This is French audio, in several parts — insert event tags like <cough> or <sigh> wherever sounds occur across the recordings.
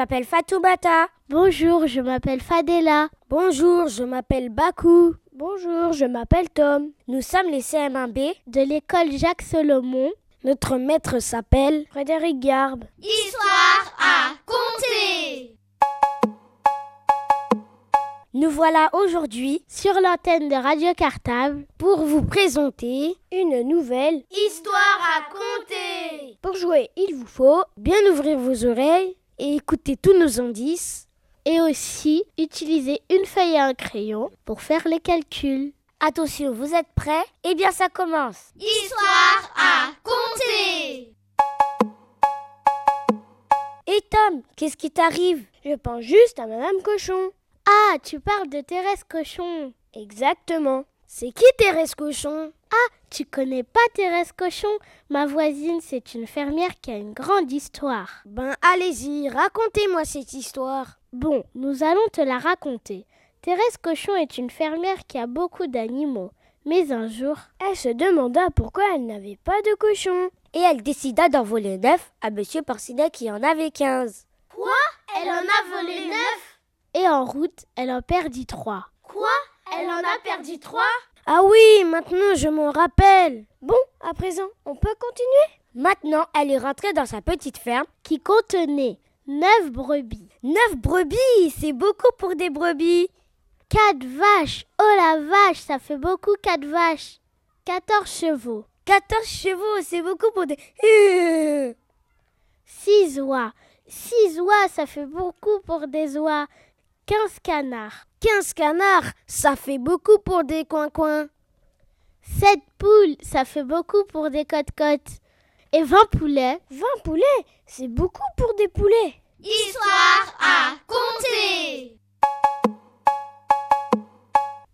m'appelle Fatoumata. Bonjour, je m'appelle Fadela. Bonjour, je m'appelle Bakou. Bonjour, je m'appelle Tom. Nous sommes les CM1B. De l'école Jacques Solomon. Notre maître s'appelle Frédéric Garbe. Histoire à compter. Nous voilà aujourd'hui Sur l'antenne de Radio Cartable. pour vous présenter une nouvelle. Histoire à compter. Pour jouer, il vous faut bien ouvrir vos oreilles et écouter tous nos indices. Et aussi utiliser une feuille et un crayon pour faire les calculs. Attention, vous êtes prêts? Eh bien, ça commence. Histoire à compter. Et Tom, qu'est-ce qui t'arrive? Je pense juste à Madame Cochon. Ah, tu parles de Thérèse Cochon. Exactement. C'est qui Thérèse Cochon? Ah, tu connais pas Thérèse Cochon? Ma voisine, c'est une fermière qui a une grande histoire. Ben, allez-y, racontez-moi cette histoire. Bon, nous allons te la raconter. Thérèse Cochon est une fermière qui a beaucoup d'animaux. Mais un jour, Elle se demanda pourquoi elle n'avait pas de cochon. Et elle décida d'en voler neuf à Monsieur Porcinet qui en avait quinze. Elle en a volé neuf? et en route, elle en perdit trois. Quoi? Elle en a perdu trois? Ah oui, maintenant je m'en rappelle. Bon, à présent, on peut continuer? Maintenant, elle est rentrée dans sa petite ferme. qui contenait neuf brebis, Neuf brebis, c'est beaucoup pour des brebis. quatre vaches, oh la vache, ça fait beaucoup quatre vaches, quatorze chevaux, 14 chevaux, c'est beaucoup pour des... Euh. <laughs> six oies, six oies, ça fait beaucoup pour des oies, quinze canards, 15 canards, ça fait beaucoup pour des coins-coins. sept poules, ça fait beaucoup pour des côtes-côtes, et vingt poulets, 20 poulets, c'est beaucoup pour des poulets. Histoire à compter.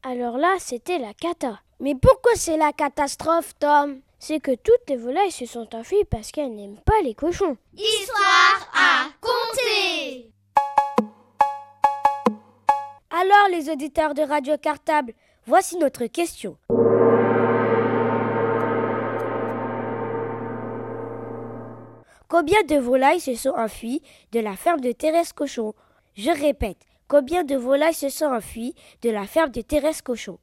Alors là, c'était la cata. Mais pourquoi c'est la catastrophe, Tom? C'est que toutes les volailles se sont enfuies parce qu'elles n'aiment pas les cochons. Histoire à compter. Alors, les auditeurs de Radio Cartable, voici notre question. Combien de volailles se sont enfuies de la ferme de Thérèse Cochon? Je répète, combien de volailles se sont enfuies de la ferme de Thérèse Cochon?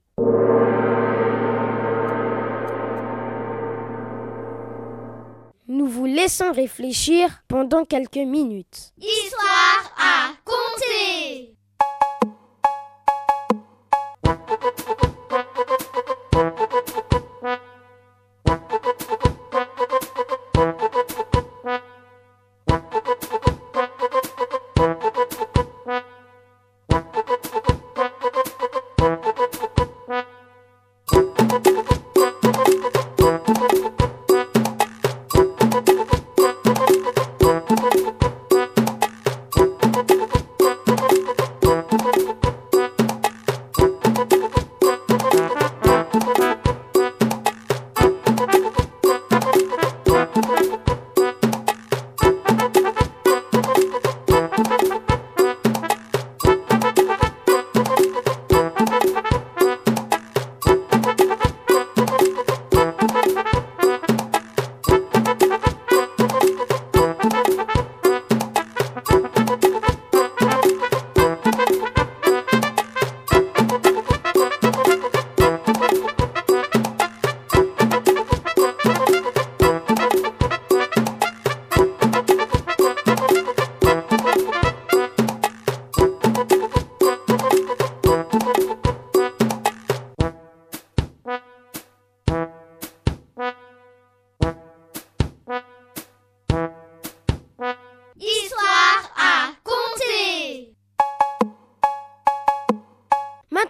Nous vous laissons réfléchir pendant quelques minutes. Histoire à compter.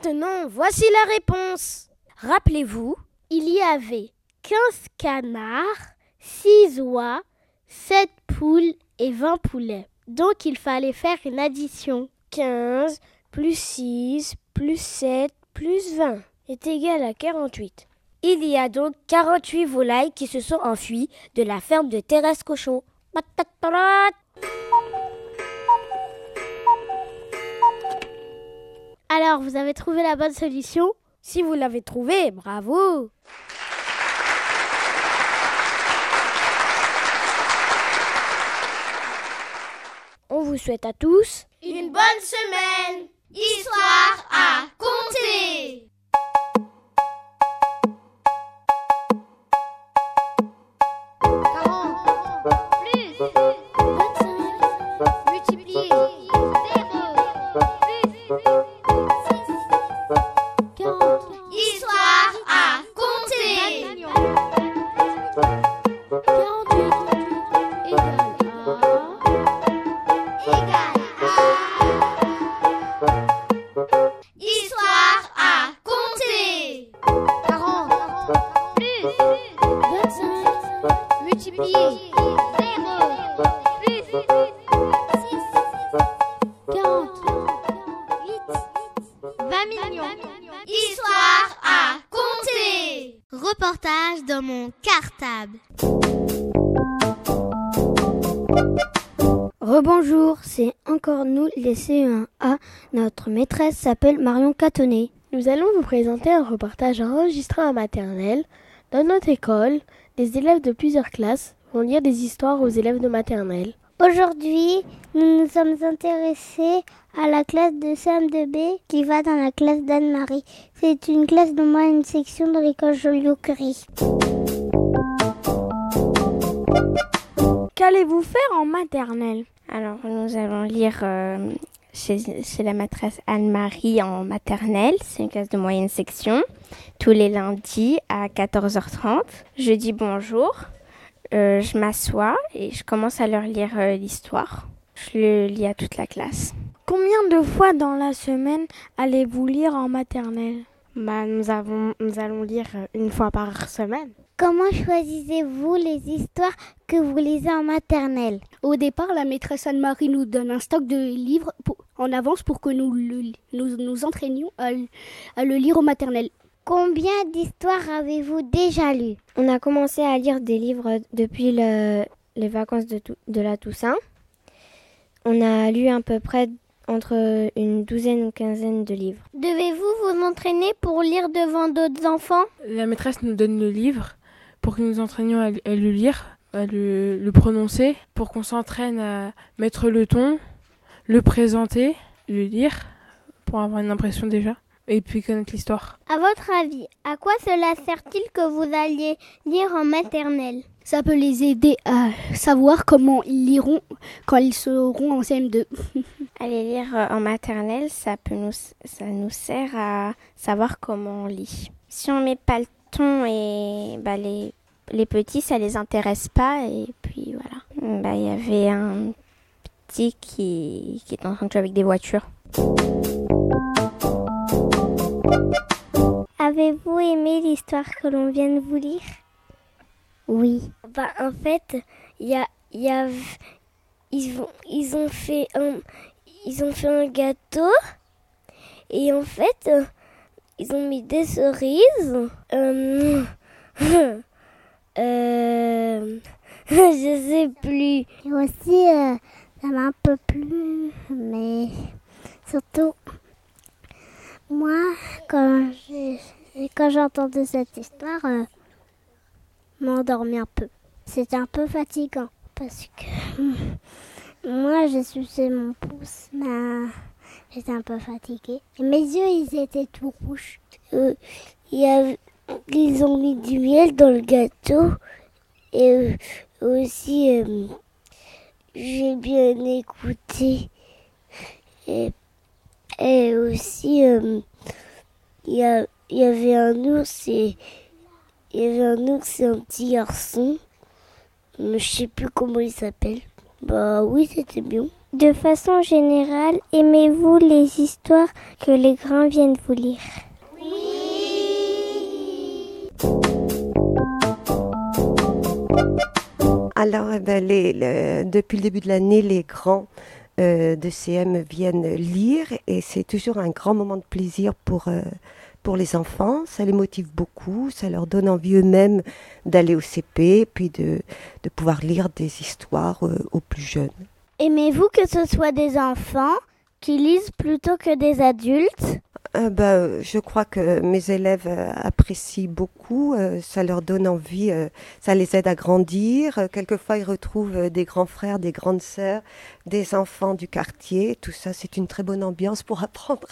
Maintenant, voici la réponse. Rappelez-vous, il y avait 15 canards, 6 oies, 7 poules et 20 poulets. Donc il fallait faire une addition. 15 plus 6 plus 7 plus 20 est égal à 48. Il y a donc 48 volailles qui se sont enfuies de la ferme de Thérèse Cochon. Alors, vous avez trouvé la bonne solution Si vous l'avez trouvée, bravo On vous souhaite à tous une bonne semaine. Histoire à compter. CE1A. Notre maîtresse s'appelle Marion Catonnet. Nous allons vous présenter un reportage enregistré en maternelle. Dans notre école, les élèves de plusieurs classes vont lire des histoires aux élèves de maternelle. Aujourd'hui, nous nous sommes intéressés à la classe de CM2B qui va dans la classe d'Anne-Marie. C'est une classe de moyenne section de l'école Joliot-Curie. Qu'allez-vous faire en maternelle? Alors, nous allons lire euh, chez, chez, la maîtresse Anne-Marie en maternelle. C'est une classe de moyenne section. Tous les lundis à 14h30. Je dis bonjour. Euh, je m'assois et je commence à leur lire euh, l'histoire. Je le lis à toute la classe. Combien de fois dans la semaine allez-vous lire en maternelle? Bah, nous, avons, nous allons lire une fois par semaine. Comment choisissez-vous les histoires que vous lisez en maternelle? Au départ, la maîtresse Anne-Marie nous donne un stock de livres pour, en avance pour que nous le, nous, nous entraînions à, à le lire au maternelle. Combien d'histoires avez-vous déjà lues? On a commencé à lire des livres depuis le, les vacances de, de, la Toussaint. On a lu à peu près entre une douzaine ou quinzaine de livres. Devez-vous vous entraîner pour lire devant d'autres enfants? La maîtresse nous donne le livre pour que nous entraînions à, à le lire, à le, le prononcer, pour qu'on s'entraîne à mettre le ton, le présenter, le lire, pour avoir une impression déjà et puis connaître l'histoire. À votre avis, à quoi cela sert-il que vous alliez lire en maternelle? Ça peut les aider à savoir comment ils liront quand ils seront en CM2. <laughs> Aller lire en maternelle, ça, peut nous, ça nous sert à savoir comment on lit. Si on met pas le et bah, les, les petits, ça les intéresse pas et puis voilà. Bah, il y avait un petit qui, qui est en train de jouer avec des voitures. Avez-vous aimé l'histoire que l'on vient de vous lire? Oui. Bah, en fait, il y a, y a, ils, ils, ont fait un, ils ont fait un gâteau et en fait, ils ont mis des cerises. Euh, <laughs> euh, <laughs> je sais plus. Et aussi, euh, ça m'a un peu plu, mais surtout, moi, quand j'ai entendu cette histoire, euh, m'endormi un peu. C'était un peu fatigant parce que <laughs> moi, j'ai sucé mon pouce, mais j'étais un peu fatiguée. Mes yeux, ils étaient tout rouges. Euh, y ils ont mis du miel dans le gâteau et euh, aussi, j'ai bien écouté. Et, aussi, il y y avait un ours et il y avait un ours et un petit garçon. Je sais plus comment il s'appelle. Bah oui, c'était bien. De façon générale, aimez-vous les histoires que les grands viennent vous lire? Alors, eh ben, depuis le début de l'année, les grands euh, de CM viennent lire et c'est toujours un grand moment de plaisir pour, euh, pour les enfants. Ça les motive beaucoup, ça leur donne envie eux-mêmes d'aller au CP puis de, de pouvoir lire des histoires euh, aux plus jeunes. Aimez-vous que ce soit des enfants qui lisent plutôt que des adultes? Euh, bah, euh, je crois que mes élèves euh, apprécient beaucoup, euh, ça leur donne envie, euh, ça les aide à grandir. Euh, quelquefois, ils retrouvent euh, des grands frères, des grandes sœurs, des enfants du quartier. Tout ça, c'est une très bonne ambiance pour <laughs> apprendre.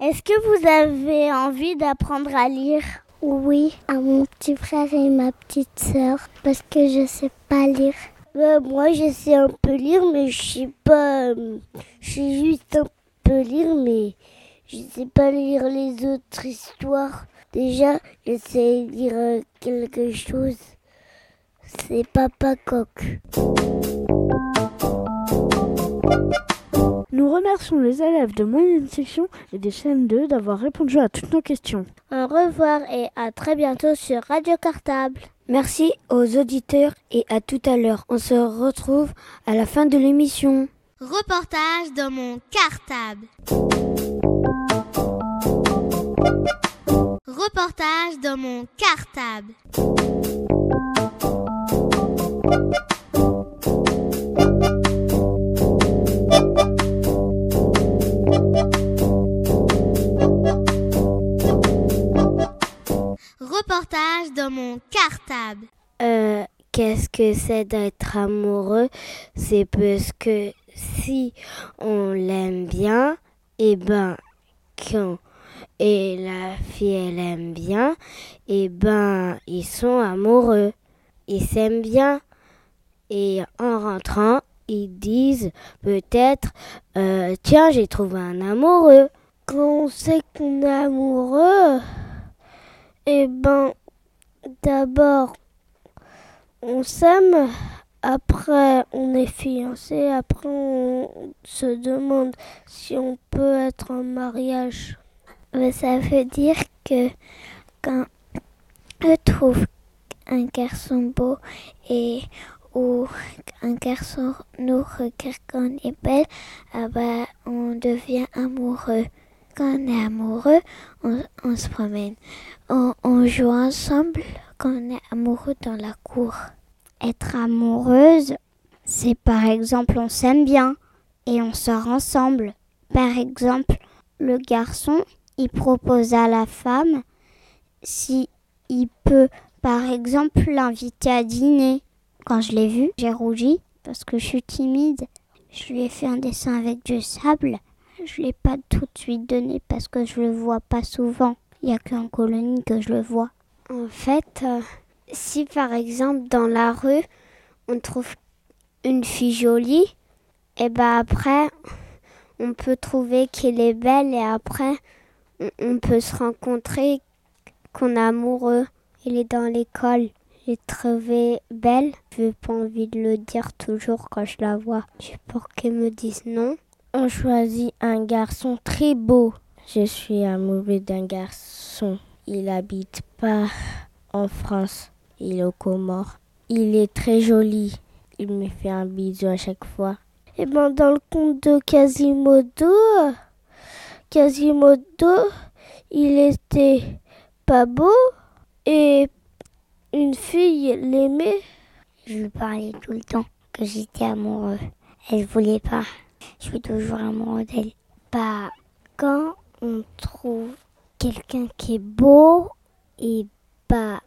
Est-ce que vous avez envie d'apprendre à lire? Oui, à mon petit frère et ma petite sœur, parce que je sais pas lire. Moi, je sais un peu lire, mais je sais pas. euh, je sais juste un peu lire, mais je sais pas lire les autres histoires. Déjà, j'essaie de lire euh, quelque chose. C'est Papa Coq. Nous remercions les élèves de moyenne section et des CM2 d'avoir répondu à toutes nos questions. Au revoir et à très bientôt sur Radio Cartable. Merci aux auditeurs et à tout à l'heure. On se retrouve à la fin de l'émission. Reportage dans mon cartable. Reportage dans mon cartable. Reportage dans mon cartable. Qu'est-ce que c'est d'être amoureux? C'est parce que si on l'aime bien, et ben quand et la fille elle aime bien, et ben ils sont amoureux, ils s'aiment bien. Et en rentrant ils disent peut-être euh, tiens j'ai trouvé un amoureux. Quand on sait qu'on amoureux, eh ben, d'abord, on s'aime, après, on est fiancé, après, on se demande si on peut être en mariage. Ça veut dire que quand je trouve un garçon beau et ou un garçon nous regarde quand on est belle, ah bah, on devient amoureux. Quand on est amoureux, on, on se promène. On, on joue ensemble quand on est amoureux dans la cour. Être amoureuse, c'est par exemple on s'aime bien et on sort ensemble. Par exemple, le garçon, il propose à la femme si il peut par exemple l'inviter à dîner. Quand je l'ai vu, j'ai rougi parce que je suis timide. Je lui ai fait un dessin avec du sable. Je l'ai pas tout de suite donné parce que je le vois pas souvent. Il y a qu'en colonie que je le vois. En fait, euh, si par exemple dans la rue on trouve une fille jolie, et ben après on peut trouver qu'elle est belle et après on, peut se rencontrer qu'on est amoureux. Elle est dans l'école. J'ai trouvé belle. J'ai pas envie de le dire toujours quand je la vois. J'ai peur qu'elle me dise non. On choisit un garçon très beau. Je suis amoureux d'un garçon. Il habite pas en France. Il est au Comores. Il est très joli. Il me fait un bisou à chaque fois. Et ben dans le conte de Quasimodo, Quasimodo, il était pas beau et une fille l'aimait. Je lui parlais tout le temps que j'étais amoureux. Elle voulait pas. Je suis toujours amoureux d'elle. Bah, quand on trouve quelqu'un qui est beau, et bah,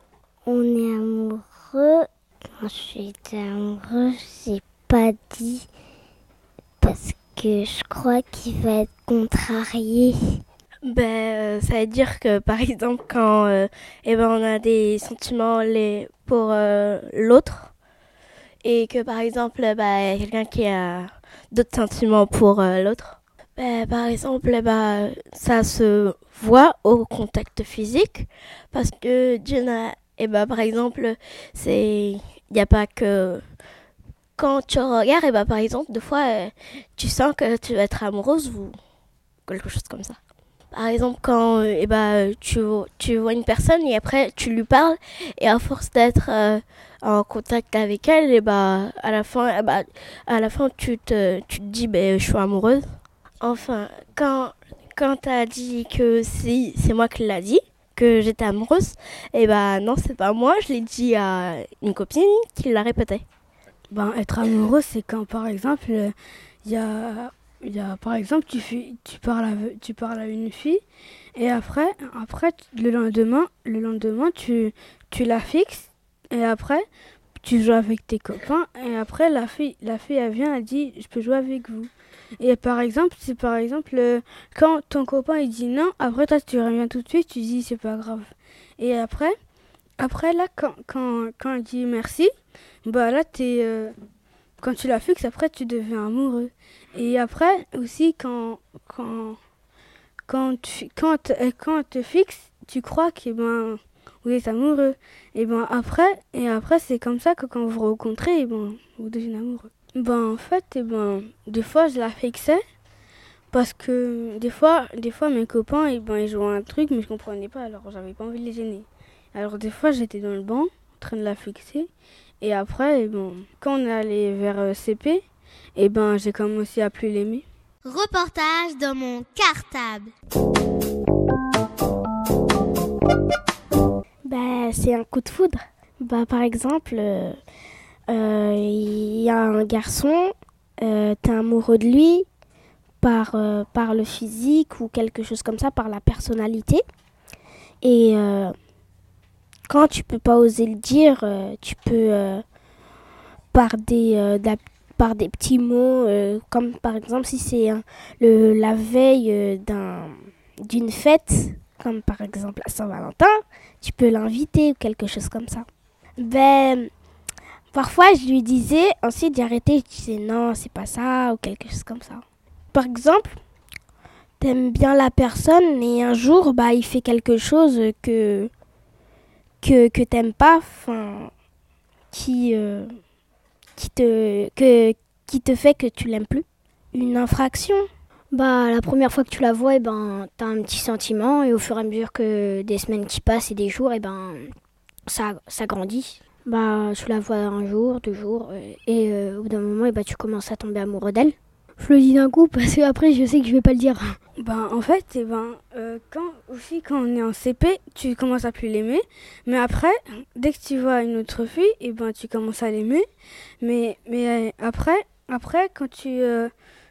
on est amoureux. Quand je suis amoureux, j'ai pas dit parce que je crois qu'il va être contrarié. Ben, euh, ça veut dire que par exemple quand euh, eh ben, on a des sentiments les, pour euh, l'autre et que par exemple bah, quelqu'un qui a d'autres sentiments pour l'autre, ben, par exemple ben, ça se voit au contact physique parce que Dieu n'a, eh ben, par exemple c'est il n'y a pas que quand tu regardes, et bah, par exemple, des fois, euh, tu sens que tu vas être amoureuse ou quelque chose comme ça. Par exemple, quand euh, eh ben, tu, tu vois une personne et après tu lui parles et à force d'être euh, en contact avec elle, et bah, à la fin, eh ben, à la fin tu, te, tu te dis ben, je suis amoureuse. Enfin, quand, quand tu as dit que si, c'est moi qui l'a dit, que j'étais amoureuse, et bah non, c'est pas moi, je l'ai dit à une copine qui l'a répété. Ben, être amoureux, c'est quand par exemple, il y a y a, par exemple, tu, tu, parles à, tu parles à une fille et après, après le lendemain, le lendemain tu, tu la fixes et après, tu joues avec tes copains et après, la fille, la fille elle vient, elle dit Je peux jouer avec vous. Et par exemple, c'est par exemple, quand ton copain il dit non, après toi tu reviens tout de suite, tu dis C'est pas grave. Et après, après là, quand, quand, quand il dit merci, bah là, t'es. Euh, quand tu la fixes, après tu deviens amoureux. Et après aussi, quand, quand, quand, tu, quand, euh, quand te fixe, tu crois que ben, vous êtes amoureux. Et ben après, et après c'est comme ça que quand vous rencontrez, ben, vous devenez amoureux. Ben en fait, et ben, des fois je la fixais parce que des fois, des fois mes copains, et ben, ils jouaient un truc mais je comprenais pas, alors j'avais pas envie de les gêner. Alors des fois j'étais dans le banc en train de la fixer et après, bon, quand on est allé vers euh, CP, et eh ben, j'ai commencé à plus l'aimer. Reportage dans mon cartable. Bah, c'est un coup de foudre. Bah, par exemple, euh, il y a un garçon, euh, t'es amoureux de lui par, par le physique ou quelque chose comme ça, par la personnalité. Et quand tu peux pas oser le dire, euh, tu peux euh, par des euh, par des petits mots, comme par exemple si c'est le la veille d'un d'une fête, comme par exemple la Saint-Valentin, tu peux l'inviter ou quelque chose comme ça. Ben parfois je lui disais ensuite d'arrêter, je disais non c'est pas ça ou quelque chose comme ça. Par exemple, t'aimes bien la personne et un jour bah il fait quelque chose que que, que t'aimes pas, qui, euh, qui, te, que, qui te fait que tu l'aimes plus Une infraction bah, la première fois que tu la vois, et eh ben, t'as un petit sentiment, et au fur et à mesure que des semaines qui passent et des jours, et eh ben, ça, ça grandit. Bah, tu la vois un jour, deux jours, euh, et euh, au bout d'un moment, et eh ben, tu commences à tomber amoureux d'elle. Je le dis d'un coup <laughs> parce que après je sais que je vais pas le dire. <laughs> Ben en fait, et eh ben, euh, quand aussi quand on est en CP, tu commences à plus l'aimer, mais après, dès que tu vois une autre fille, et eh ben tu commences à l'aimer, mais mais après après quand tu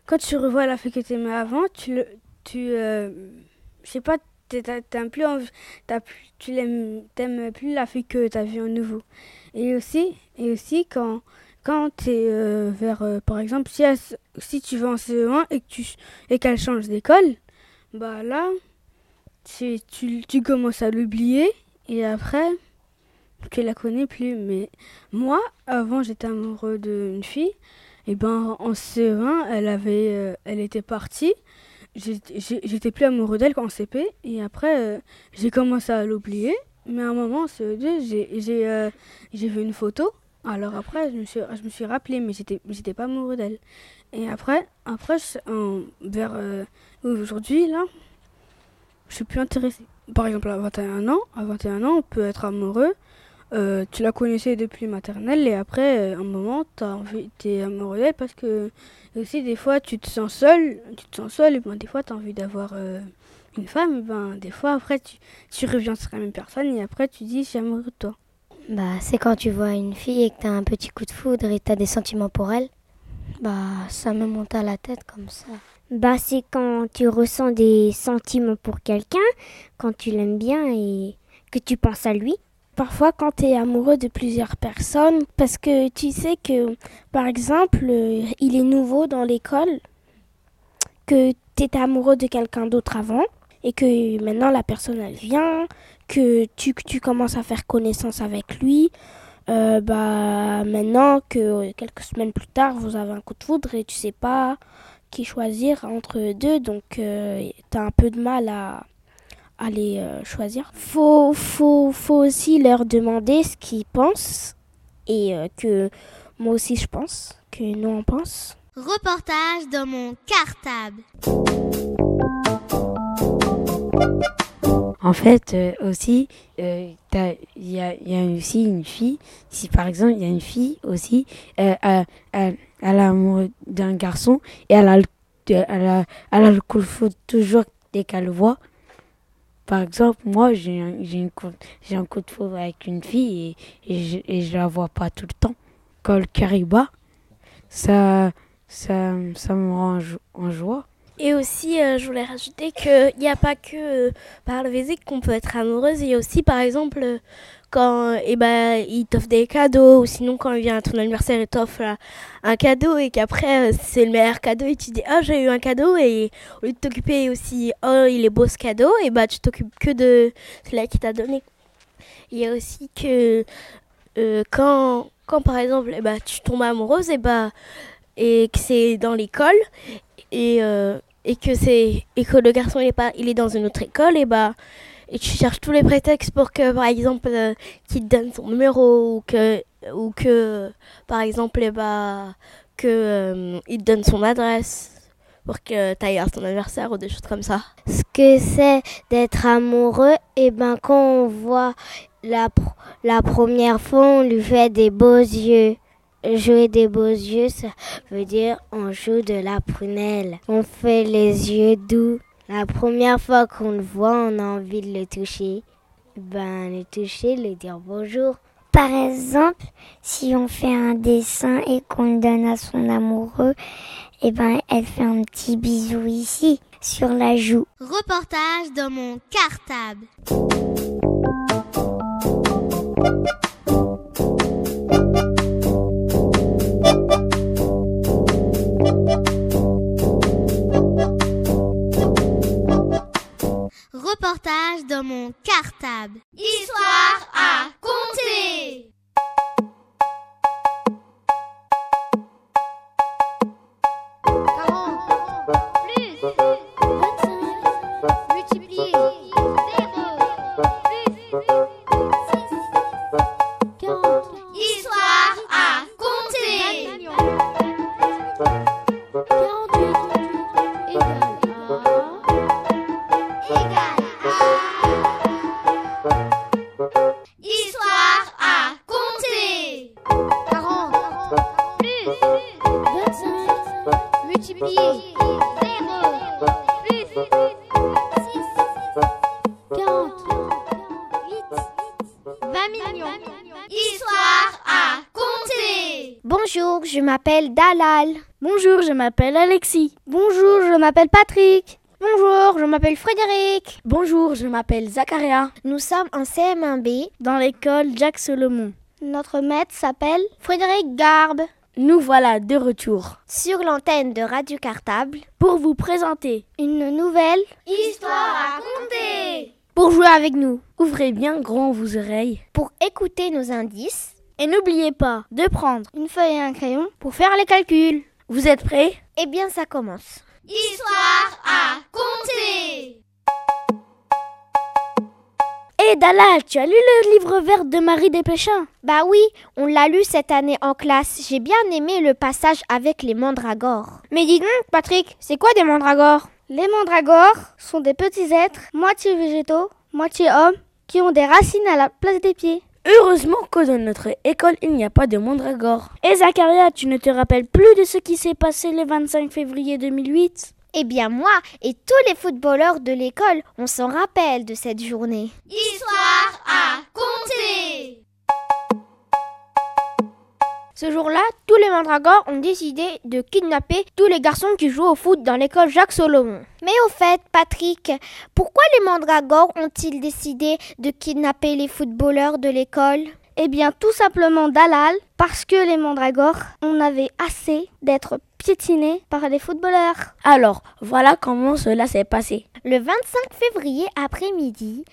quand tu revois la fille que tu aimais avant, tu le tu je sais pas t'aimes plus, tu t'aimes plus la fille que tu as vue en nouveau. Et aussi et aussi quand quand tu es euh, vers, euh, par exemple, si, tu vas en CE1 et que tu et qu'elle change d'école, bah là, tu, tu, commences à l'oublier et après, tu la connais plus. Mais moi, avant, j'étais amoureux d'une fille. Et ben en CE1, elle avait, euh, elle était partie. J'étais plus amoureux d'elle qu'en CP. Et après, j'ai commencé à l'oublier. Mais à un moment, en CE2, j'ai vu une photo alors après, je me suis, je me suis rappelé, mais j'étais, j'étais pas amoureux d'elle. Et après, après vers euh, aujourd'hui, là, je suis plus intéressée. Par exemple, à 21 ans, à 21 ans, on peut être amoureux. Euh, tu la connaissais depuis maternelle et après, euh, un moment, tu envie, es amoureux d'elle parce que aussi, des fois, tu te sens seul, tu te sens seul et ben, des fois, tu as envie d'avoir une femme. Et ben, des fois, après, tu, tu reviens sur la même personne et après, tu dis, je suis amoureux de toi. Bah, c'est quand tu vois une fille et que t'as un petit coup de foudre et t'as des sentiments pour elle. Bah, ça me monte à la tête comme ça. Bah, c'est quand tu ressens des sentiments pour quelqu'un, quand tu l'aimes bien et que tu penses à lui. Parfois, quand tu es amoureux de plusieurs personnes, parce que tu sais que, par exemple, euh, il est nouveau dans l'école, que tu étais amoureux de quelqu'un d'autre avant, et que maintenant la personne elle vient, que tu, tu commences à faire connaissance avec lui, euh, bah maintenant que quelques semaines plus tard vous avez un coup de foudre et tu sais pas qui choisir entre deux, donc euh, tu as un peu de mal à, à les euh, choisir. Faut, faut, faut aussi leur demander ce qu'ils pensent et que moi aussi je pense que nous on pense. Reportage dans mon cartable. En fait, euh, aussi, il y, a, y, a, aussi une fille. Si par exemple, il y a une fille aussi, euh, elle, elle, elle a amoureux d'un garçon et elle a, elle a, elle a le coup de foudre toujours dès qu'elle le voit. Par exemple, moi, j'ai un, coup de foudre avec une fille et, je, la vois pas tout le temps. Quand le ça, ça, ça me rend en joie. Et aussi, euh, je voulais rajouter qu'il n'y a pas que euh, par le physique qu'on peut être amoureuse. Il y a aussi, par exemple, euh, quand eh ben, il t'offre des cadeaux, ou sinon quand il vient à ton anniversaire, il t'offre un cadeau et qu'après, c'est le meilleur cadeau et tu dis, oh, j'ai eu un cadeau. Et au lieu de t'occuper aussi, oh, il est beau ce cadeau, et bah, tu t'occupes que de celui qui t'a donné. Il y a aussi que quand, quand, par exemple, eh ben, tu tombes amoureuse, et, bah, et que c'est dans l'école, et et que c'est et que le garçon il est pas il est dans une autre école et bah et tu cherches tous les prétextes pour que par exemple euh, qu'il te donne son numéro ou que ou que par exemple et bah que euh, il te donne son adresse pour que tu ailles à ton anniversaire ou des choses comme ça. Ce que c'est d'être amoureux, et ben quand on voit la, la première fois, on lui fait des beaux yeux. Jouer des beaux yeux, ça veut dire on joue de la prunelle. On fait les yeux doux. La première fois qu'on le voit, on a envie de le toucher. Ben, le toucher, le dire bonjour. Par exemple, si on fait un dessin et qu'on le donne à son amoureux, et ben, elle fait un petit bisou ici, sur la joue. Reportage dans mon cartable. Reportage dans mon cartable. Histoire à compter. Bonjour, je m'appelle Dalal. Bonjour, je m'appelle Alexis. Bonjour, je m'appelle Patrick. Bonjour, je m'appelle Frédéric. Bonjour, je m'appelle Zacharia. Nous sommes en CM1B dans l'école Jacques Solomon. Notre maître s'appelle Frédéric Garbe. Nous voilà de retour sur l'antenne de Radio Cartable pour vous présenter une nouvelle histoire à compter. Pour jouer avec nous, ouvrez bien grand vos oreilles pour écouter nos indices et n'oubliez pas de prendre une feuille et un crayon pour faire les calculs. Vous êtes prêts? Eh bien, ça commence. Histoire à compter. Hé Dala, tu as lu le livre vert de Marie Desplechin Bah oui, on l'a lu cette année en classe. J'ai bien aimé le passage avec les mandragores. Mais dis donc, Patrick, c'est quoi des mandragores? Les mandragores sont des petits êtres, moitié végétaux, moitié hommes, qui ont des racines à la place des pieds. Heureusement que dans notre école, il n'y a pas de mandragore. Et Zacharia, tu ne te rappelles plus de ce qui s'est passé le 25 février 2008 Eh bien moi et tous les footballeurs de l'école, on s'en rappelle de cette journée. Histoire à compter Ce jour-là, tous les mandragores ont décidé de kidnapper tous les garçons qui jouent au foot dans l'école Jacques Solomon. Mais au fait, Patrick, pourquoi les mandragores ont-ils décidé de kidnapper les footballeurs de l'école? Eh bien, tout simplement Dalal, parce que les mandragores en avaient assez d'être piétinés par les footballeurs. Alors, voilà comment cela s'est passé. Le 25 février après-midi,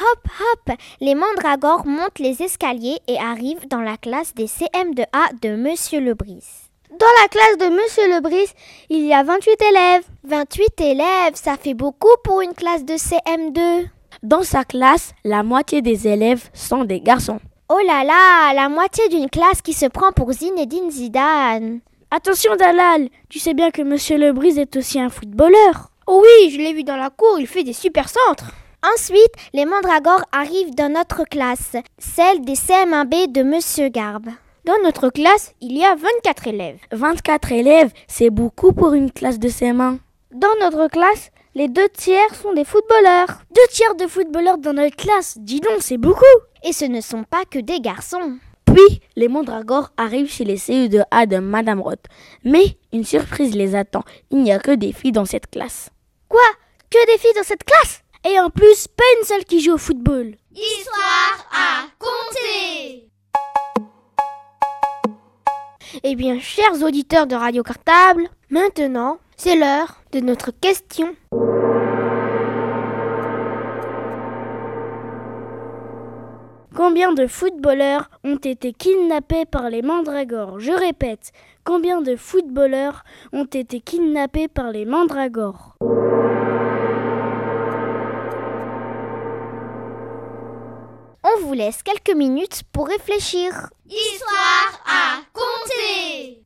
hop hop, les mandragores montent les escaliers et arrivent dans la classe des CM2A de Monsieur Lebris. Dans la classe de Monsieur Lebris, il y a 28 élèves. 28 élèves, ça fait beaucoup pour une classe de CM2. Dans sa classe, la moitié des élèves sont des garçons. Oh là là, la moitié d'une classe qui se prend pour Zinedine Zidane. Attention Dalal, tu sais bien que Monsieur Lebrise est aussi un footballeur. Oh oui, je l'ai vu dans la cour, il fait des super centres. Ensuite, les mandragores arrivent dans notre classe, celle des CM1B de Monsieur Garbe. Dans notre classe, il y a 24 élèves. 24 élèves, c'est beaucoup pour une classe de CM1. Dans notre classe, les deux tiers sont des footballeurs. Deux tiers de footballeurs dans notre classe, dis donc, c'est beaucoup. Et ce ne sont pas que des garçons. Puis, les mandragores arrivent chez les CE2A de Madame Roth. Mais une surprise les attend. Il n'y a que des filles dans cette classe. Quoi? Que des filles dans cette classe? Et en plus, pas une seule qui joue au football. Histoire à compter Eh bien, chers auditeurs de Radio Cartable, maintenant, c'est l'heure de notre question. Combien de footballeurs ont été kidnappés par les mandragores Je répète, combien de footballeurs ont été kidnappés par les mandragores On vous laisse quelques minutes pour réfléchir. Histoire à compter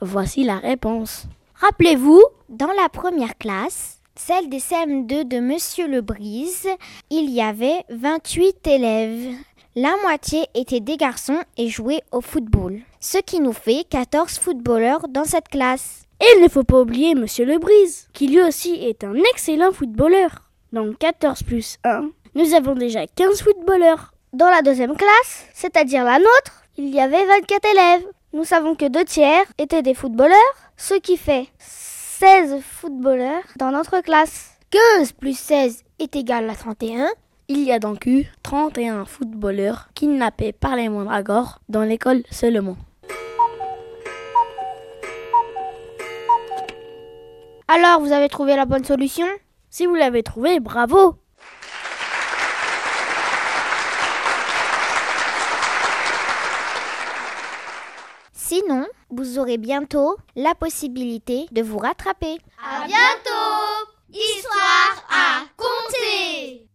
Voici la réponse. Rappelez-vous, dans la première classe, celle des CM2 de Monsieur Lebrise, il y avait 28 élèves. La moitié étaient des garçons et jouaient au football, ce qui nous fait 14 footballeurs dans cette classe. Et il ne faut pas oublier Monsieur Lebrise, qui lui aussi est un excellent footballeur. Donc 14 plus 1, nous avons déjà 15 footballeurs. Dans la deuxième classe, c'est-à-dire la nôtre, il y avait 24 élèves. Nous savons que deux tiers étaient des footballeurs, ce qui fait 16 footballeurs dans notre classe. 15 plus 16 est égal à 31. Il y a donc eu 31 footballeurs kidnappés par les mandragores dans l'école seulement. Alors, vous avez trouvé la bonne solution? Si vous l'avez trouvé, bravo Sinon, vous aurez bientôt la possibilité de vous rattraper. À bientôt Histoire à compter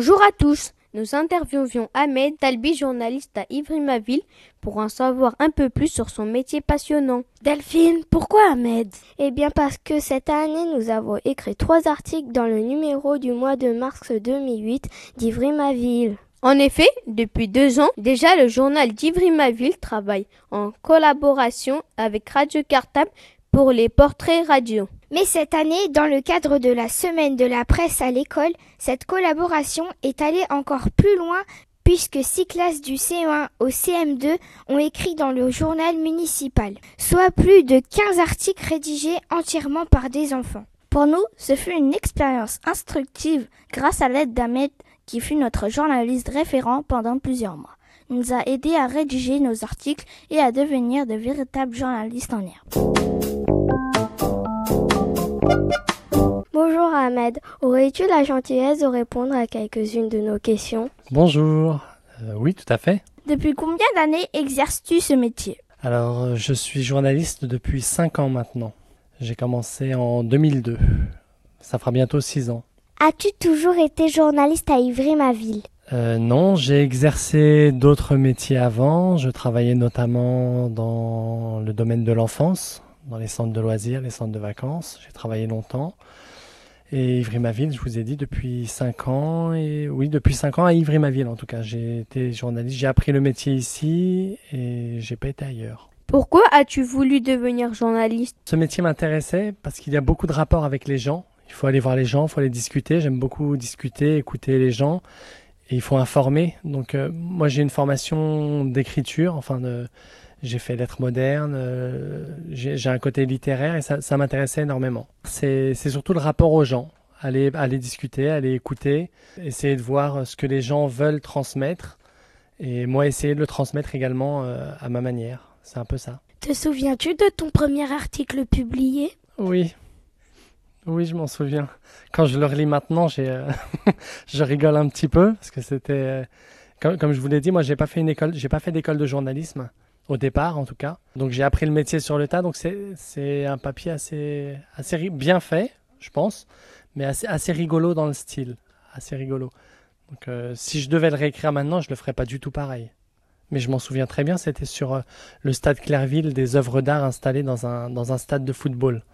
Bonjour à tous, nous interviewions Ahmed Talbi, journaliste à Ivry-Maville, pour en savoir un peu plus sur son métier passionnant. Delphine, pourquoi Ahmed? Eh bien parce que cette année, nous avons écrit trois articles dans le numéro du mois de mars 2008 d'Ivry-Maville. En effet, depuis deux ans, déjà le journal d'Ivry-Maville travaille en collaboration avec Radio Cartable pour les portraits radio. Mais cette année, dans le cadre de la semaine de la presse à l'école, cette collaboration est allée encore plus loin puisque six classes du CE1 au CM2 ont écrit dans le journal municipal, soit plus de 15 articles rédigés entièrement par des enfants. Pour nous, ce fut une expérience instructive grâce à l'aide d'Ahmed qui fut notre journaliste référent pendant plusieurs mois. Il nous a aidés à rédiger nos articles et à devenir de véritables journalistes en herbe. Bonjour Ahmed, aurais-tu la gentillesse de répondre à quelques-unes de nos questions? Bonjour, euh, oui tout à fait. Depuis combien d'années exerces-tu ce métier? Alors euh, je suis journaliste depuis 5 ans maintenant. J'ai commencé en 2002. Ça fera bientôt 6 ans. As-tu toujours été journaliste à Ivry-ma-ville euh, non, j'ai exercé d'autres métiers avant. Je travaillais notamment dans le domaine de l'enfance, dans les centres de loisirs, les centres de vacances. J'ai travaillé longtemps. Et Ivry-ma-ville, je vous ai dit, depuis 5 ans. Et oui, depuis 5 ans à Ivry-ma-ville en tout cas. J'ai été journaliste, j'ai appris le métier ici et j'ai pas été ailleurs. Pourquoi as-tu voulu devenir journaliste? Ce métier m'intéressait parce qu'il y a beaucoup de rapports avec les gens. Il faut aller voir les gens, il faut aller discuter. J'aime beaucoup discuter, écouter les gens et il faut informer. Donc euh, moi j'ai une formation d'écriture, enfin de, j'ai fait lettres modernes, euh, j'ai un côté littéraire et ça, ça m'intéressait énormément. C'est surtout le rapport aux gens, aller, aller discuter, aller écouter, essayer de voir ce que les gens veulent transmettre et moi essayer de le transmettre également euh, à ma manière. C'est un peu ça. Te souviens-tu de ton premier article publié? Oui, oui, je m'en souviens. Quand je le relis maintenant, j'ai, euh, <laughs> je rigole un petit peu parce que c'était, comme, comme, je vous l'ai dit, moi j'ai pas fait une école, j'ai pas fait d'école de journalisme au départ en tout cas. Donc j'ai appris le métier sur le tas. Donc c'est, un papier assez, assez bien fait, je pense, mais assez, assez rigolo dans le style, assez rigolo. Donc euh, si je devais le réécrire maintenant, je le ferais pas du tout pareil. Mais je m'en souviens très bien, c'était sur le stade Clairville, des œuvres d'art installées dans un, dans un stade de football.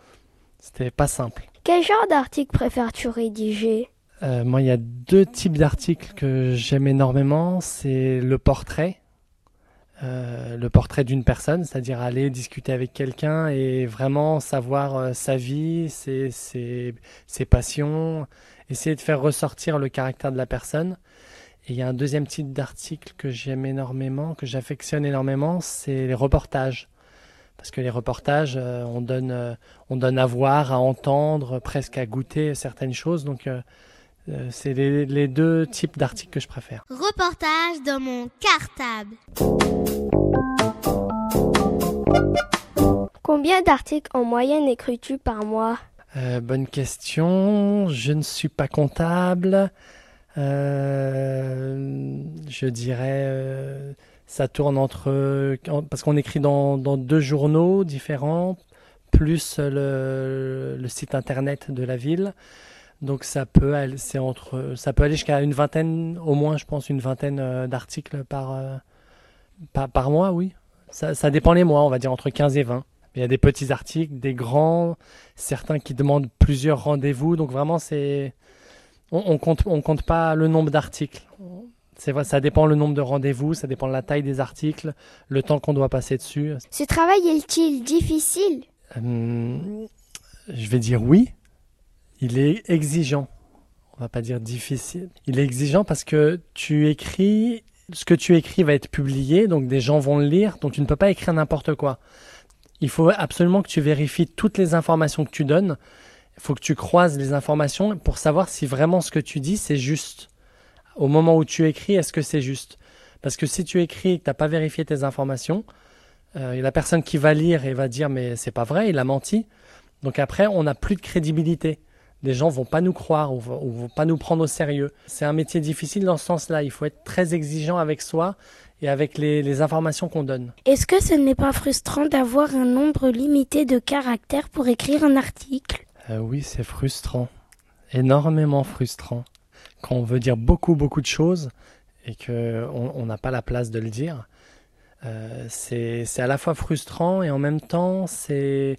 C'était pas simple. Quel genre d'article préfères-tu rédiger? Euh, Moi, il y a deux types d'articles que j'aime énormément. C'est le portrait. Euh, le portrait d'une personne, c'est-à-dire aller discuter avec quelqu'un et vraiment savoir euh, sa vie, ses, ses, ses, passions, essayer de faire ressortir le caractère de la personne. Et il y a un deuxième type d'article que j'aime énormément, que j'affectionne énormément, c'est les reportages parce que les reportages, euh, on, donne, on donne à voir, à entendre, presque à goûter certaines choses. Donc, euh, c'est les, les, deux types d'articles que je préfère. Reportage dans mon cartable. Combien d'articles en moyenne écris-tu par mois? Bonne question. Je ne suis pas comptable. je dirais ça tourne entre parce qu'on écrit dans, dans, deux journaux différents plus le, le, site internet de la ville donc ça peut aller c'est entre ça peut aller jusqu'à une vingtaine au moins je pense une vingtaine euh, d'articles par, euh, par, par mois oui. Ça, ça dépend les mois on va dire entre 15 et 20 il y a des petits articles des grands certains qui demandent plusieurs rendez-vous. Donc vraiment c'est on, on compte on compte pas le nombre d'articles. C'est vrai, ça dépend le nombre de rendez-vous, ça dépend de la taille des articles, le temps qu'on doit passer dessus. Ce travail est-il difficile? Euh, Je vais dire oui. Il est exigeant. On va pas dire difficile. Il est exigeant parce que tu écris, ce que tu écris va être publié, donc des gens vont le lire, donc tu ne peux pas écrire n'importe quoi. Il faut absolument que tu vérifies toutes les informations que tu donnes. Il faut que tu croises les informations pour savoir si vraiment ce que tu dis c'est juste au moment où tu écris, est-ce que c'est juste? Parce que si tu écris et que tu n'as pas vérifié tes informations, euh, la personne qui va lire et va dire mais c'est pas vrai, il a menti. Donc après, on n'a plus de crédibilité. Les gens vont pas nous croire ou vont, vont pas nous prendre au sérieux. C'est un métier difficile dans ce sens-là. Il faut être très exigeant avec soi et avec les, les informations qu'on donne. Est-ce que ce n'est pas frustrant d'avoir un nombre limité de caractères pour écrire un article? Euh, Oui, c'est frustrant. Énormément frustrant quand on veut dire beaucoup, beaucoup de choses et qu'on n'a pas la place de le dire. Euh, c'est à la fois frustrant et en même temps, c'est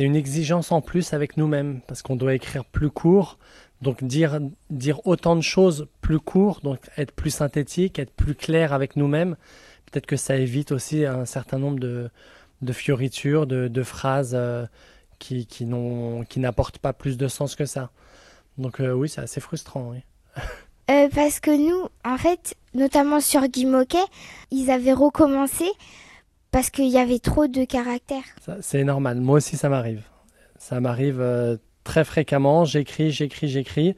une exigence en plus avec nous-mêmes parce qu'on doit écrire plus court. Donc dire, dire autant de choses plus court, donc être plus synthétique, être plus clair avec nous-mêmes, peut-être que ça évite aussi un certain nombre de, de fioritures, de, phrases euh, qui, qui n'apportent pas plus de sens que ça. Donc euh, oui, c'est assez frustrant. <laughs> Euh, parce que nous, en fait, notamment sur Guy Moquet, ils avaient recommencé parce qu'il y avait trop de caractères. C'est normal, moi aussi ça m'arrive. Ça m'arrive euh, très fréquemment, j'écris, j'écris, j'écris,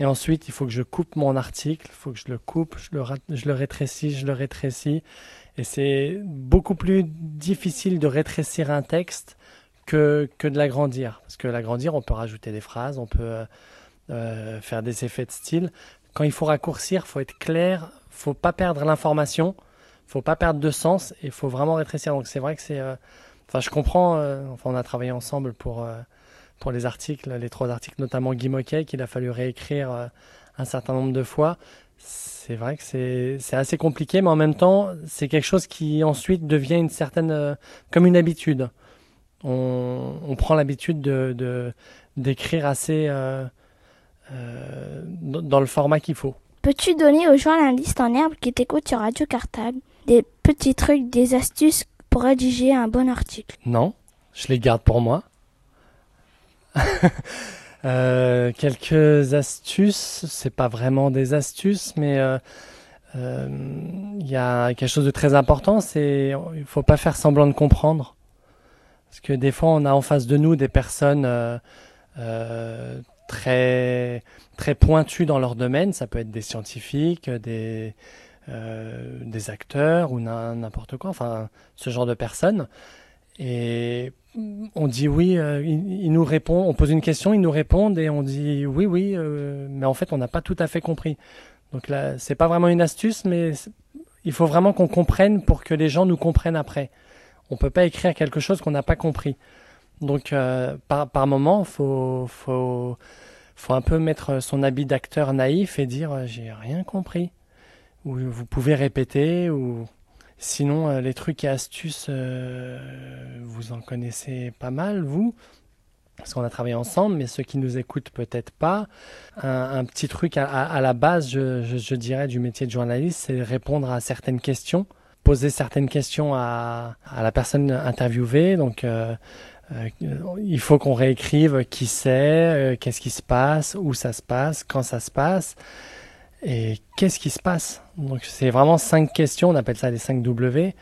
et ensuite il faut que je coupe mon article, il faut que je le coupe, je le, rétrécis, je le rétrécis, et c'est beaucoup plus difficile de rétrécir un texte que, que de l'agrandir. Parce que l'agrandir, on peut rajouter des phrases, on peut euh, faire des effets de style. Quand il faut raccourcir, faut être clair, faut pas perdre l'information, faut pas perdre de sens et faut vraiment rétrécir. Donc c'est vrai que c'est, euh, enfin je comprends. Euh, enfin on a travaillé ensemble pour euh, pour les articles, les trois articles, notamment Guy Moquet, qu'il a fallu réécrire un certain nombre de fois. C'est vrai que c'est assez compliqué, mais en même temps c'est quelque chose qui ensuite devient une certaine comme une habitude. On, prend l'habitude de d'écrire assez dans le format qu'il faut. Peux-tu donner aux journalistes en herbe qui t'écoutent sur Radio Cartable? Des petits trucs, des astuces pour rédiger un bon article Non, je les garde pour moi. <laughs> euh, quelques astuces, c'est pas vraiment des astuces, mais il euh, euh, y a quelque chose de très important, c'est il faut pas faire semblant de comprendre, parce que des fois on a en face de nous des personnes très, très pointus dans leur domaine. Ça peut être des scientifiques, des, euh, des acteurs ou n'importe quoi, enfin ce genre de personnes. Et on dit oui, euh, ils, nous répondent, on pose une question, ils nous répondent et on dit oui, oui, euh, mais en fait on n'a pas tout à fait compris. Donc là, c'est pas vraiment une astuce, mais il faut vraiment qu'on comprenne pour que les gens nous comprennent après. On peut pas écrire quelque chose qu'on n'a pas compris. Donc par, par moment, faut, faut, faut un peu mettre son habit d'acteur naïf et dire j'ai rien compris. Ou vous pouvez répéter ou sinon euh, les trucs et astuces, vous en connaissez pas mal vous parce qu'on a travaillé ensemble, mais ceux qui nous écoutent peut-être pas. Un, petit truc à, la base, je, dirais, du métier de journaliste, c'est répondre à certaines questions, poser certaines questions à, la personne interviewée. Donc, euh, euh, il faut qu'on réécrive qui c'est, euh, qu'est-ce qui se passe, où ça se passe, quand ça se passe et qu'est-ce qui se passe? Donc c'est vraiment cinq questions, on appelle ça les 5 W,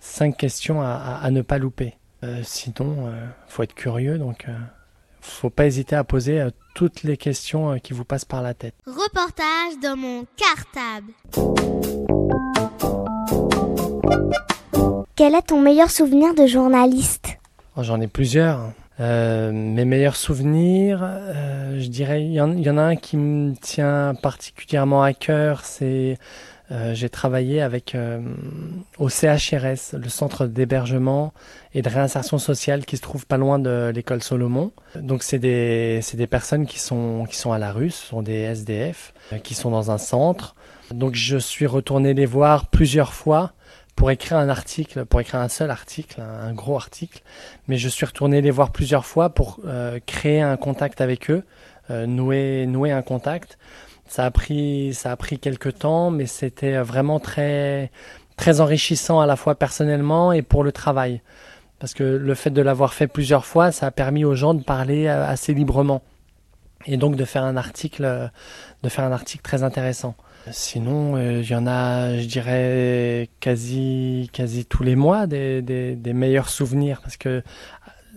cinq questions à, ne pas louper. Euh, sinon, il faut être curieux, donc faut pas hésiter à poser toutes les questions qui vous passent par la tête. Reportage dans mon cartable. Quel est ton meilleur souvenir de journaliste? Oh, j'en ai plusieurs. Euh, mes meilleurs souvenirs, euh, je dirais, il y, en a un qui me tient particulièrement à cœur, c'est euh, j'ai travaillé avec au CHRS, le centre d'hébergement et de réinsertion sociale qui se trouve pas loin de l'école Solomon. Donc c'est des c'est des personnes qui sont qui sont à la rue, ce sont des SDF qui sont dans un centre. Donc je suis retourné les voir plusieurs fois pour écrire un article, pour écrire un seul article, un, gros article, mais je suis retourné les voir plusieurs fois pour euh, créer un contact avec eux, euh, nouer, nouer un contact. Ça a pris, ça a pris quelques temps, mais c'était vraiment très, très enrichissant à la fois personnellement et pour le travail. Parce que le fait de l'avoir fait plusieurs fois, ça a permis aux gens de parler euh, assez librement. Et donc de faire un article, de faire un article très intéressant. Sinon, euh, il y en a, je dirais, quasi, quasi tous les mois des, des, des meilleurs souvenirs parce que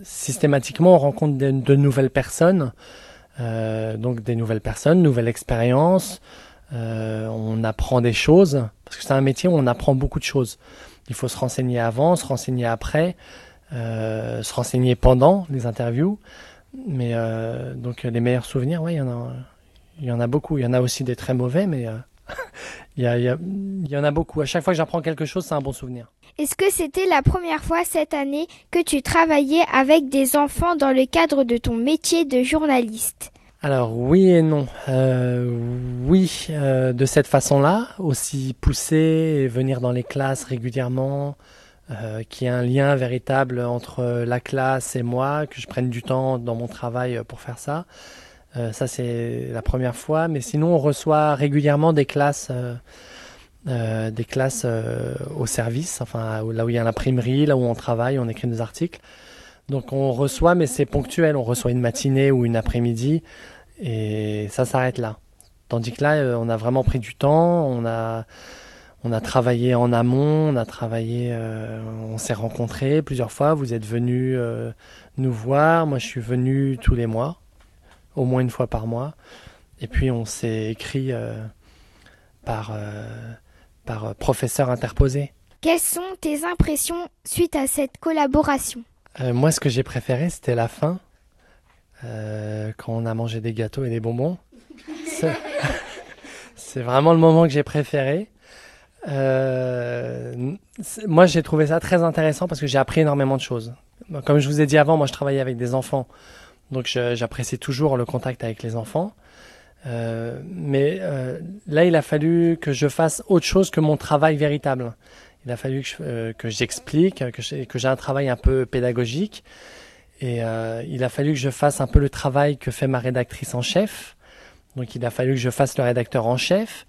systématiquement, on rencontre de, nouvelles personnes, euh, donc des nouvelles personnes, nouvelles expériences. Euh, on apprend des choses parce que c'est un métier où on apprend beaucoup de choses. Il faut se renseigner avant, se renseigner après, euh, se renseigner pendant les interviews. Mais euh, donc les meilleurs souvenirs, ouais, il y en a, il y en a beaucoup. Il y en a aussi des très mauvais, mais <laughs> il, y en a beaucoup. À chaque fois que j'apprends quelque chose, c'est un bon souvenir. Est-ce que c'était la première fois cette année que tu travaillais avec des enfants dans le cadre de ton métier de journaliste? Alors oui et non. Euh, oui, euh, de cette façon-là, aussi pousser et venir dans les classes régulièrement, euh, qu'il y ait un lien véritable entre la classe et moi, que je prenne du temps dans mon travail pour faire ça. Ça c'est la première fois, mais sinon on reçoit régulièrement des classes, des classes au service, enfin là où il y a l'imprimerie, là où on travaille, on écrit des articles. Donc on reçoit, mais c'est ponctuel. On reçoit une matinée ou une après-midi et ça s'arrête là. Tandis que là, euh, on a vraiment pris du temps, on a, on a travaillé en amont, on a travaillé, euh, on s'est rencontrés plusieurs fois. Vous êtes venus euh, nous voir. Moi, je suis venu tous les mois, au moins une fois par mois. Et puis, on s'est écrit par, par professeur interposé. Quelles sont tes impressions suite à cette collaboration? Euh, moi, ce que j'ai préféré, c'était la fin, euh, quand on a mangé des gâteaux et des bonbons. <laughs> C'est vraiment le moment que j'ai préféré. Euh, moi, j'ai trouvé ça très intéressant parce que j'ai appris énormément de choses. Comme je vous ai dit avant, moi, je travaillais avec des enfants, donc j'apprécie toujours le contact avec les enfants. mais là, il a fallu que je fasse autre chose que mon travail véritable. Il a fallu que, euh, j'explique, que j'ai un travail un peu pédagogique. Et euh, il a fallu que je fasse un peu le travail que fait ma rédactrice en chef. Donc il a fallu que je fasse le rédacteur en chef.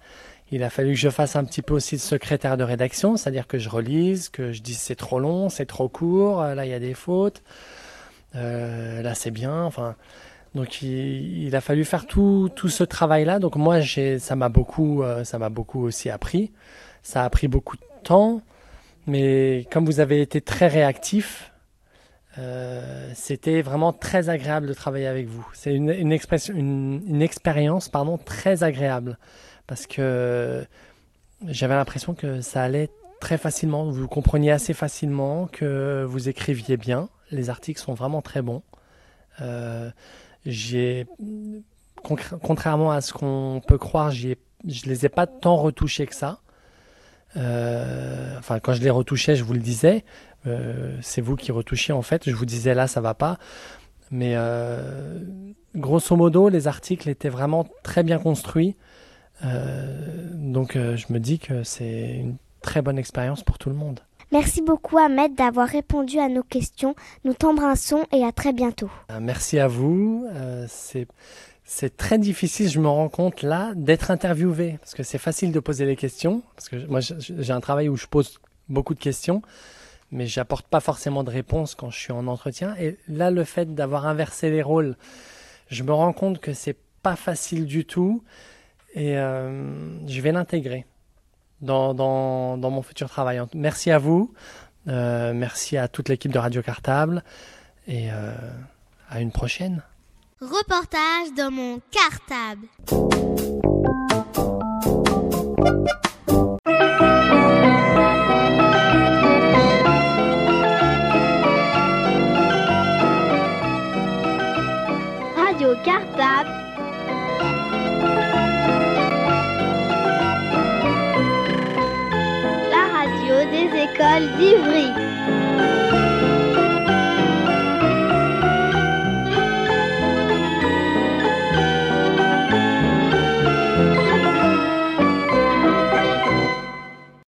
Il a fallu que je fasse un petit peu aussi le secrétaire de rédaction, c'est-à-dire que je relise, que je dise c'est trop long, c'est trop court, euh, là il y a des fautes, là c'est bien. Enfin, donc il, a fallu faire tout, tout ce travail-là. Donc moi ça m'a beaucoup, ça m'a beaucoup aussi appris. Ça a pris beaucoup de temps, mais comme vous avez été très réactif, euh, c'était vraiment très agréable de travailler avec vous. C'est une, une, une, une, expérience pardon, très agréable parce que j'avais l'impression que ça allait très facilement, vous compreniez assez facilement, que vous écriviez bien. Les articles sont vraiment très bons. Euh, j'ai, contrairement à ce qu'on peut croire, je ne les ai pas tant retouchés que ça. Euh, enfin, quand je les retouchais, je vous le disais. Euh, c'est vous qui retouchiez en fait. Je vous disais là, ça va pas. Mais grosso modo, les articles étaient vraiment très bien construits. donc, je me dis que c'est une très bonne expérience pour tout le monde. Merci beaucoup Ahmed d'avoir répondu à nos questions. Nous t'embrassons et à très bientôt. Merci à vous. c'est c'est très difficile, je me rends compte là, d'être interviewé. Parce que c'est facile de poser les questions. Parce que moi, j'ai un travail où je pose beaucoup de questions, mais j'apporte pas forcément de réponses quand je suis en entretien. Et là, le fait d'avoir inversé les rôles, je me rends compte que c'est pas facile du tout. Et euh, je vais l'intégrer dans, mon futur travail. Merci à vous. Euh, merci à toute l'équipe de Radio Cartable. Et euh, à une prochaine. Reportage dans mon cartable. Radio Cartable. Écoles d'Ivry.